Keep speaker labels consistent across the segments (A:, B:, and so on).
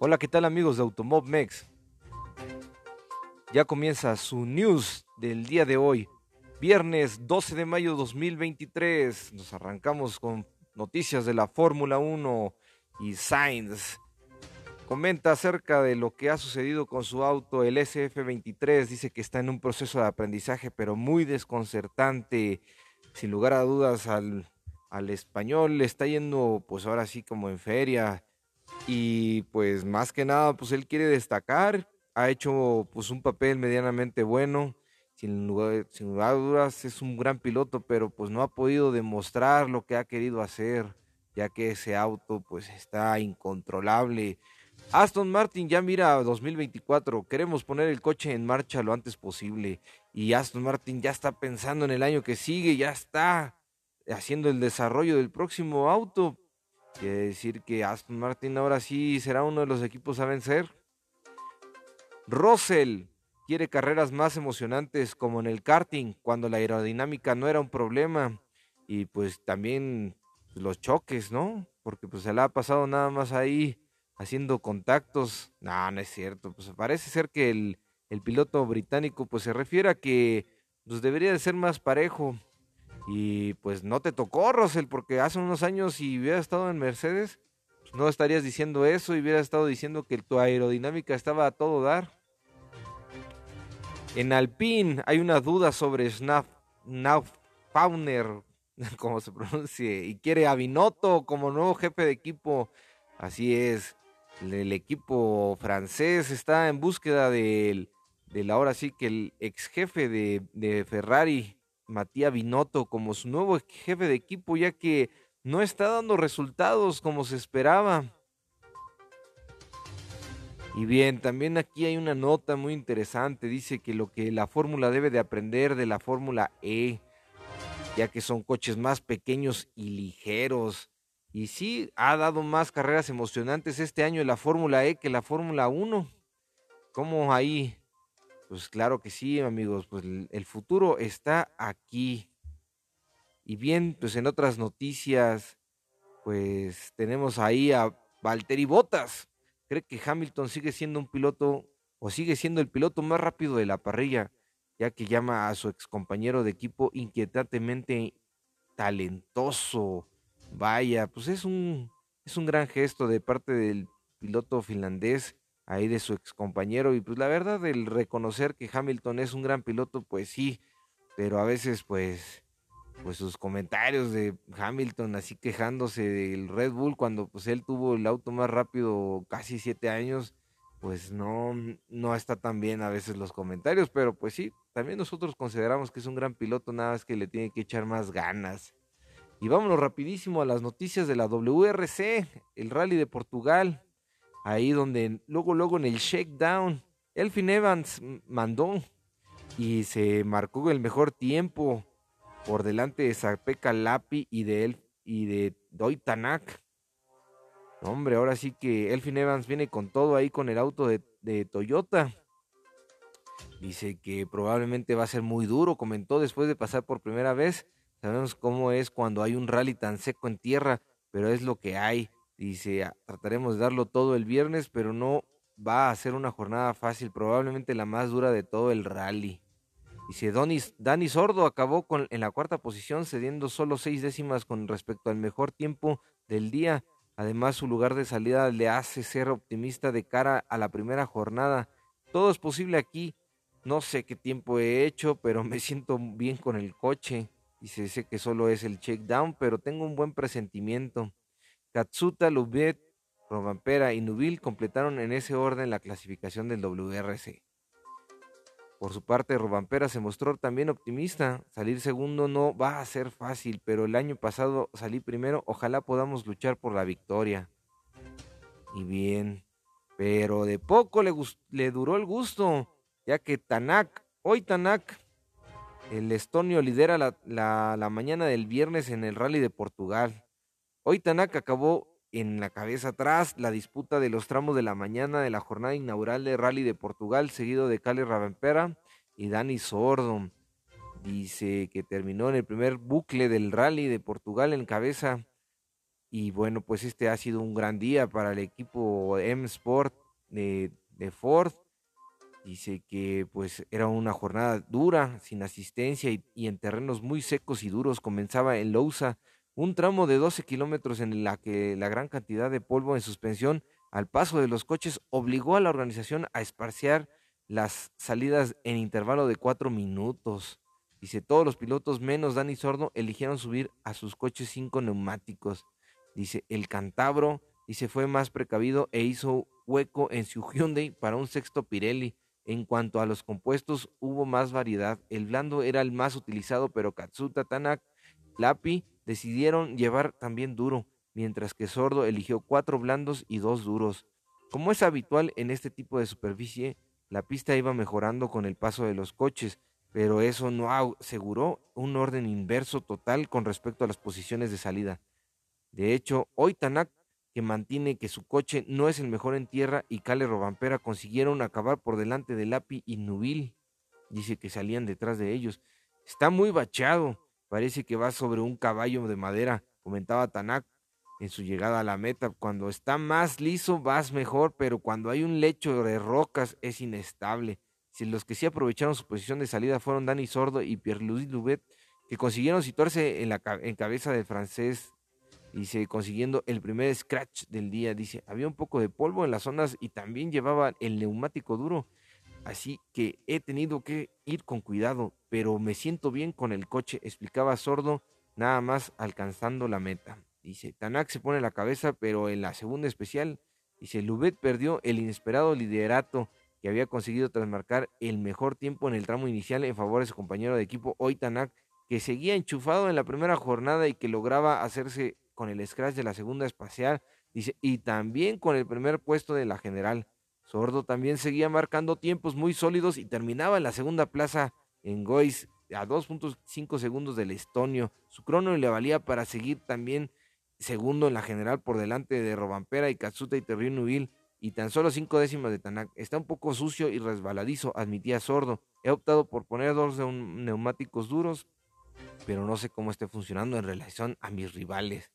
A: Hola, ¿qué tal amigos de Automob Mex? Ya comienza su news del día de hoy, viernes 12 de mayo 2023. Nos arrancamos con noticias de la Fórmula 1 y Sainz. Comenta acerca de lo que ha sucedido con su auto, el SF23. Dice que está en un proceso de aprendizaje, pero muy desconcertante. Sin lugar a dudas, al, al español le está yendo, pues ahora sí, como en feria y pues más que nada, pues él quiere destacar, ha hecho pues un papel medianamente bueno, sin lugar, a dudas es un gran piloto, pero pues no ha podido demostrar lo que ha querido hacer, ya que ese auto pues está incontrolable. Aston Martin ya mira 2024, queremos poner el coche en marcha lo antes posible y Aston Martin ya está pensando en el año que sigue, ya está haciendo el desarrollo del próximo auto Quiere decir que Aston Martin ahora sí será uno de los equipos a vencer. Russell quiere carreras más emocionantes como en el karting, cuando la aerodinámica no era un problema. Y pues también los choques, ¿no? Porque pues se le ha pasado nada más ahí haciendo contactos. No, no es cierto. Pues parece ser que el, el piloto británico pues se refiere a que pues debería de ser más parejo y pues no te tocó, Russell, porque hace unos años si hubieras estado en Mercedes, pues, no estarías diciendo eso y hubieras estado diciendo que tu aerodinámica estaba a todo dar. En Alpine hay una duda sobre Snaf, Fauner, como se pronuncie, y quiere a Binotto como nuevo jefe de equipo. Así es, el equipo francés está en búsqueda del, del ahora sí que el ex jefe de Ferrari, Matías Binotto como su nuevo jefe de equipo, ya que no está dando resultados como se esperaba. Y bien, también aquí hay una nota muy interesante, dice que lo que la fórmula debe de aprender de la fórmula E, ya que son coches más pequeños y ligeros. Y sí, ha dado más carreras emocionantes este año la fórmula E que la fórmula 1. ¿Cómo ahí pues claro que sí, amigos, pues el futuro está aquí. Y bien, pues en otras noticias, pues tenemos ahí a Valtteri Bottas. Cree que Hamilton sigue siendo un piloto o sigue siendo el piloto más rápido de la parrilla, ya que llama a su ex compañero de equipo inquietantemente talentoso. Vaya, pues es un, es un gran gesto de parte del piloto finlandés ahí de su ex compañero. Y pues la verdad, el reconocer que Hamilton es un gran piloto, pues sí, pero a veces pues pues sus comentarios de Hamilton así quejándose del Red Bull cuando pues él tuvo el auto más rápido casi siete años, pues no, no está tan bien a veces los comentarios, pero pues sí, también nosotros consideramos que es un gran piloto, nada más que le tiene que echar más ganas. Y vámonos rapidísimo a las noticias de la WRC, el rally de Portugal ahí donde luego, luego en el shakedown, Elfin Evans mandó y se marcó el mejor tiempo por delante de Zapeka Lapi y de, él y de Doi Tanak. Hombre, ahora sí que Elfin Evans viene con todo ahí con el auto de Toyota. Dice que probablemente va a ser muy duro, comentó después de pasar por primera vez. Sabemos cómo es cuando hay un rally tan seco en tierra, pero es lo que hay. Dice, trataremos de darlo todo el viernes, pero no va a ser una jornada fácil, probablemente la más dura de todo el rally. Dice, Donis, Dani Sordo acabó con, en la cuarta posición, cediendo solo seis décimas con respecto al mejor tiempo del día. Además, su lugar de salida le hace ser optimista de cara a la primera jornada. Todo es posible aquí. No sé qué tiempo he hecho, pero me siento bien con el coche. Dice, sé que solo es el check down, pero tengo un buen presentimiento. Katsuta, Lubet, Robampera y Nubil completaron en ese orden la clasificación del WRC. Por su parte, Robampera se mostró también optimista. Salir segundo no va a ser fácil, pero el año pasado salí primero. Ojalá podamos luchar por la victoria. Y bien, pero de poco le, le duró el gusto, ya que Tanak, hoy Tanak, el estonio lidera la mañana del viernes en el Rally de Portugal. Hoy Tanaka acabó en la cabeza atrás la disputa de los tramos de la mañana de la jornada inaugural de Rally de Portugal, seguido de Cali Ravempera y Dani Sordo. Dice que terminó en el primer bucle del Rally de Portugal en cabeza Y bueno, pues este ha sido un gran día para el equipo M Sport de, de Ford. Dice que pues era una jornada dura, sin asistencia y, en terrenos muy secos y duros. Comenzaba en Lousa, un tramo de 12 kilómetros en la que la gran cantidad de polvo en suspensión al paso de los coches obligó a la organización a esparciar las salidas en intervalo de cuatro minutos. Dice, todos los pilotos menos Dani Sordo eligieron subir a sus coches cinco neumáticos. Dice, el Cantabro, dice, fue más precavido e hizo hueco en su Hyundai para un sexto Pirelli. En cuanto a los compuestos, hubo más variedad. El blando era el más utilizado, pero Katsuta, Tanak, Lapi decidieron llevar también duro, mientras que Sordo eligió cuatro blandos y dos duros. Como es habitual en este tipo de superficie, la pista iba mejorando con el paso de los coches, pero eso no aseguró un orden inverso total con respecto a las posiciones de salida. De hecho, hoy Tanak, que mantiene que su coche no es el mejor en tierra, y Cale Robampera consiguieron acabar por delante de Lapi y Nubil. Dice que salían detrás de ellos. Está muy bacheado. Parece que va sobre un caballo de madera, comentaba Tanak en su llegada a la meta. Cuando está más liso vas mejor, pero cuando hay un lecho de rocas es inestable. Si los que sí aprovecharon su posición de salida fueron Dani Sordo y Pierre-Louis Loubet, que consiguieron situarse en, la, cabeza del francés, dice, consiguiendo el primer scratch del día. Dice, había un poco de polvo en las zonas y también llevaba el neumático duro. Así que he tenido que ir con cuidado, pero me siento bien con el coche, explicaba Sordo, nada más alcanzando la meta. Dice, Tanak se pone la cabeza, pero en la segunda especial, dice, Lubet perdió el inesperado liderato que había conseguido tras marcar el mejor tiempo en el tramo inicial en favor de su compañero de equipo, hoy Tanak, que seguía enchufado en la primera jornada y que lograba hacerse con el scratch de la segunda espacial, dice, y también con el primer puesto de la general. Sordo también seguía marcando tiempos muy sólidos y terminaba en la segunda plaza en Gois a 2.5 segundos del estonio. Su crono le valía para seguir también segundo en la general por delante de Robampera y Katsuta y Nubil y tan solo cinco décimas de Tanak. Está un poco sucio y resbaladizo, admitía Sordo. He optado por poner dos neumáticos duros, pero no sé cómo esté funcionando en relación a mis rivales.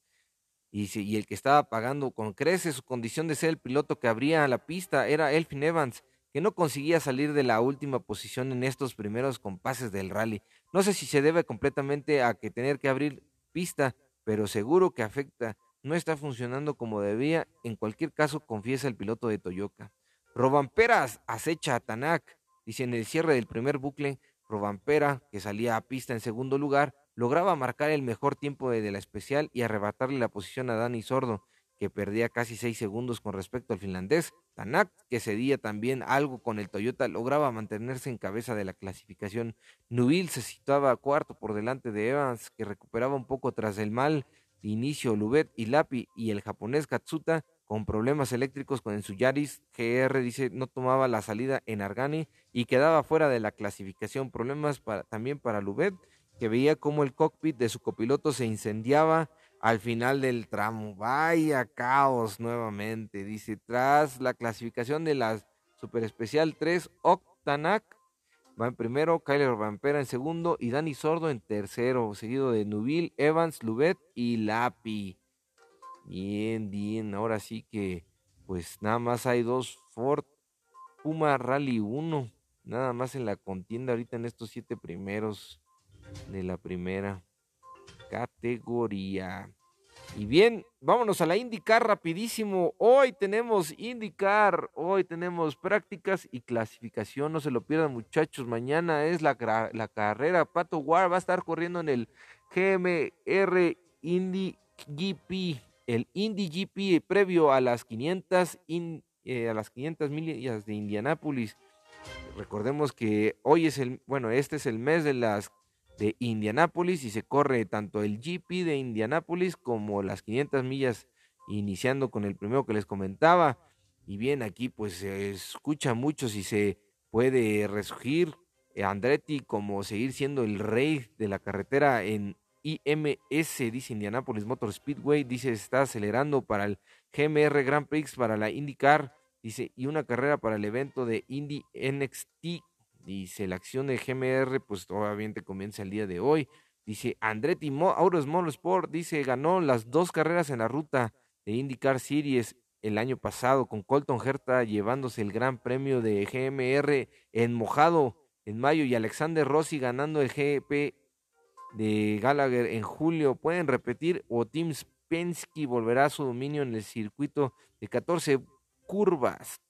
A: Y, y el que estaba pagando con crece su condición de ser el piloto que abría la pista era Elfin Evans, que no conseguía salir de la última posición en estos primeros compases del rally. No sé si se debe completamente a que tener que abrir pista pero seguro que afecta, no está funcionando como debía, en cualquier caso confiesa el piloto de Toyota. Robamperas acecha a Tanak, dice en el cierre del primer bucle, Robampera, que salía a pista en segundo lugar, lograba marcar el mejor tiempo de la especial y arrebatarle la posición a Dani Sordo, que perdía casi seis segundos con respecto al finlandés. Tanak, que cedía también algo con el Toyota, lograba mantenerse en cabeza de la clasificación. Nubil se situaba cuarto por delante de Evans, que recuperaba un poco tras el mal inicio Lubet y Lapi, y el japonés Katsuta, con problemas eléctricos con el Yaris GR, dice, no tomaba la salida en Argani y quedaba fuera de la clasificación. Problemas para, también para Lubet, que veía como el cockpit de su copiloto se incendiaba al final del tramo. Vaya caos nuevamente. Dice, tras la clasificación de la Super Especial 3, Octanac va en primero, Kyler Vampera en segundo y Dani Sordo en tercero, seguido de Nubil, Evans, Lubet y Lapi. Bien, bien, ahora sí que pues nada más hay dos Ford Puma Rally 1, nada más en la contienda ahorita en estos siete primeros de la primera categoría. Y bien, vámonos a la IndyCar rapidísimo. Hoy tenemos IndyCar, hoy tenemos prácticas y clasificación. No se lo pierdan muchachos, mañana es la, la carrera. Pato War va a estar corriendo en el GMR Indy GP, el Indy GP previo a las 500, eh, a las 500 millas de Indianápolis. Recordemos que hoy es el, bueno, este es el mes de las de Indianápolis y se corre tanto el GP de Indianápolis como las 500 millas iniciando con el primero que les comentaba. Y bien, aquí pues se escucha mucho si se puede resurgir Andretti como seguir siendo el rey de la carretera en IMS, dice Indianapolis Motor Speedway, dice está acelerando para el GMR Grand Prix, para la IndyCar, dice, y una carrera para el evento de Indy NXT Dice, la acción de GMR, pues obviamente comienza el día de hoy. Dice Andretti Autos Sport, dice, ganó las dos carreras en la ruta de IndyCar Series el año pasado con Colton Herta llevándose el Gran Premio de GMR en mojado en mayo y Alexander Rossi ganando el GP de Gallagher en julio. Pueden repetir o Tim Penske volverá a su dominio en el circuito de 14 curvas.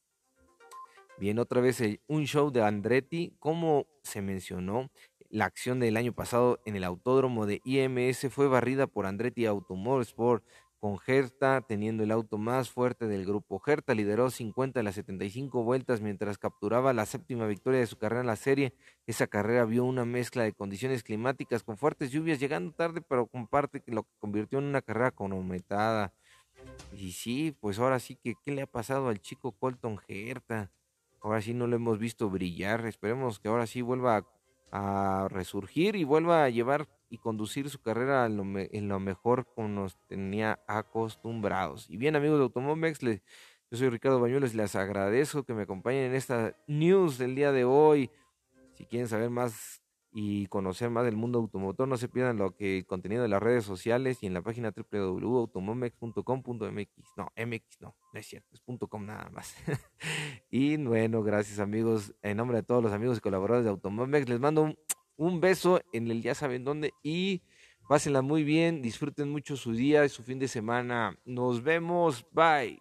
A: Bien, otra vez un show de Andretti, como se mencionó, la acción del año pasado en el autódromo de IMS fue barrida por Andretti Automotorsport con Herta teniendo el auto más fuerte del grupo. Herta lideró 50 de las 75 vueltas mientras capturaba la séptima victoria de su carrera en la serie. Esa carrera vio una mezcla de condiciones climáticas con fuertes lluvias, llegando tarde, pero comparte que lo convirtió en una carrera cronometrada. Y sí, pues ahora sí que, ¿qué le ha pasado al chico Colton Herta? Ahora sí no lo hemos visto brillar. Esperemos que ahora sí vuelva a resurgir y vuelva a llevar y conducir su carrera en lo, mejor como nos tenía acostumbrados. Y bien amigos de Automomex, yo soy Ricardo Bañuelos, les agradezco que me acompañen en esta news del día de hoy. Si quieren saber más y conocer más del mundo automotor, no se pierdan lo que el contenido de las redes sociales y en la página www.automomex.com.mx. No, MX no, no es cierto, es .com nada más. y bueno, gracias amigos, en nombre de todos los amigos y colaboradores de Automomex, les mando un un beso en el ya saben dónde y pásenla muy bien, disfruten mucho su día y su fin de semana. Nos vemos, bye.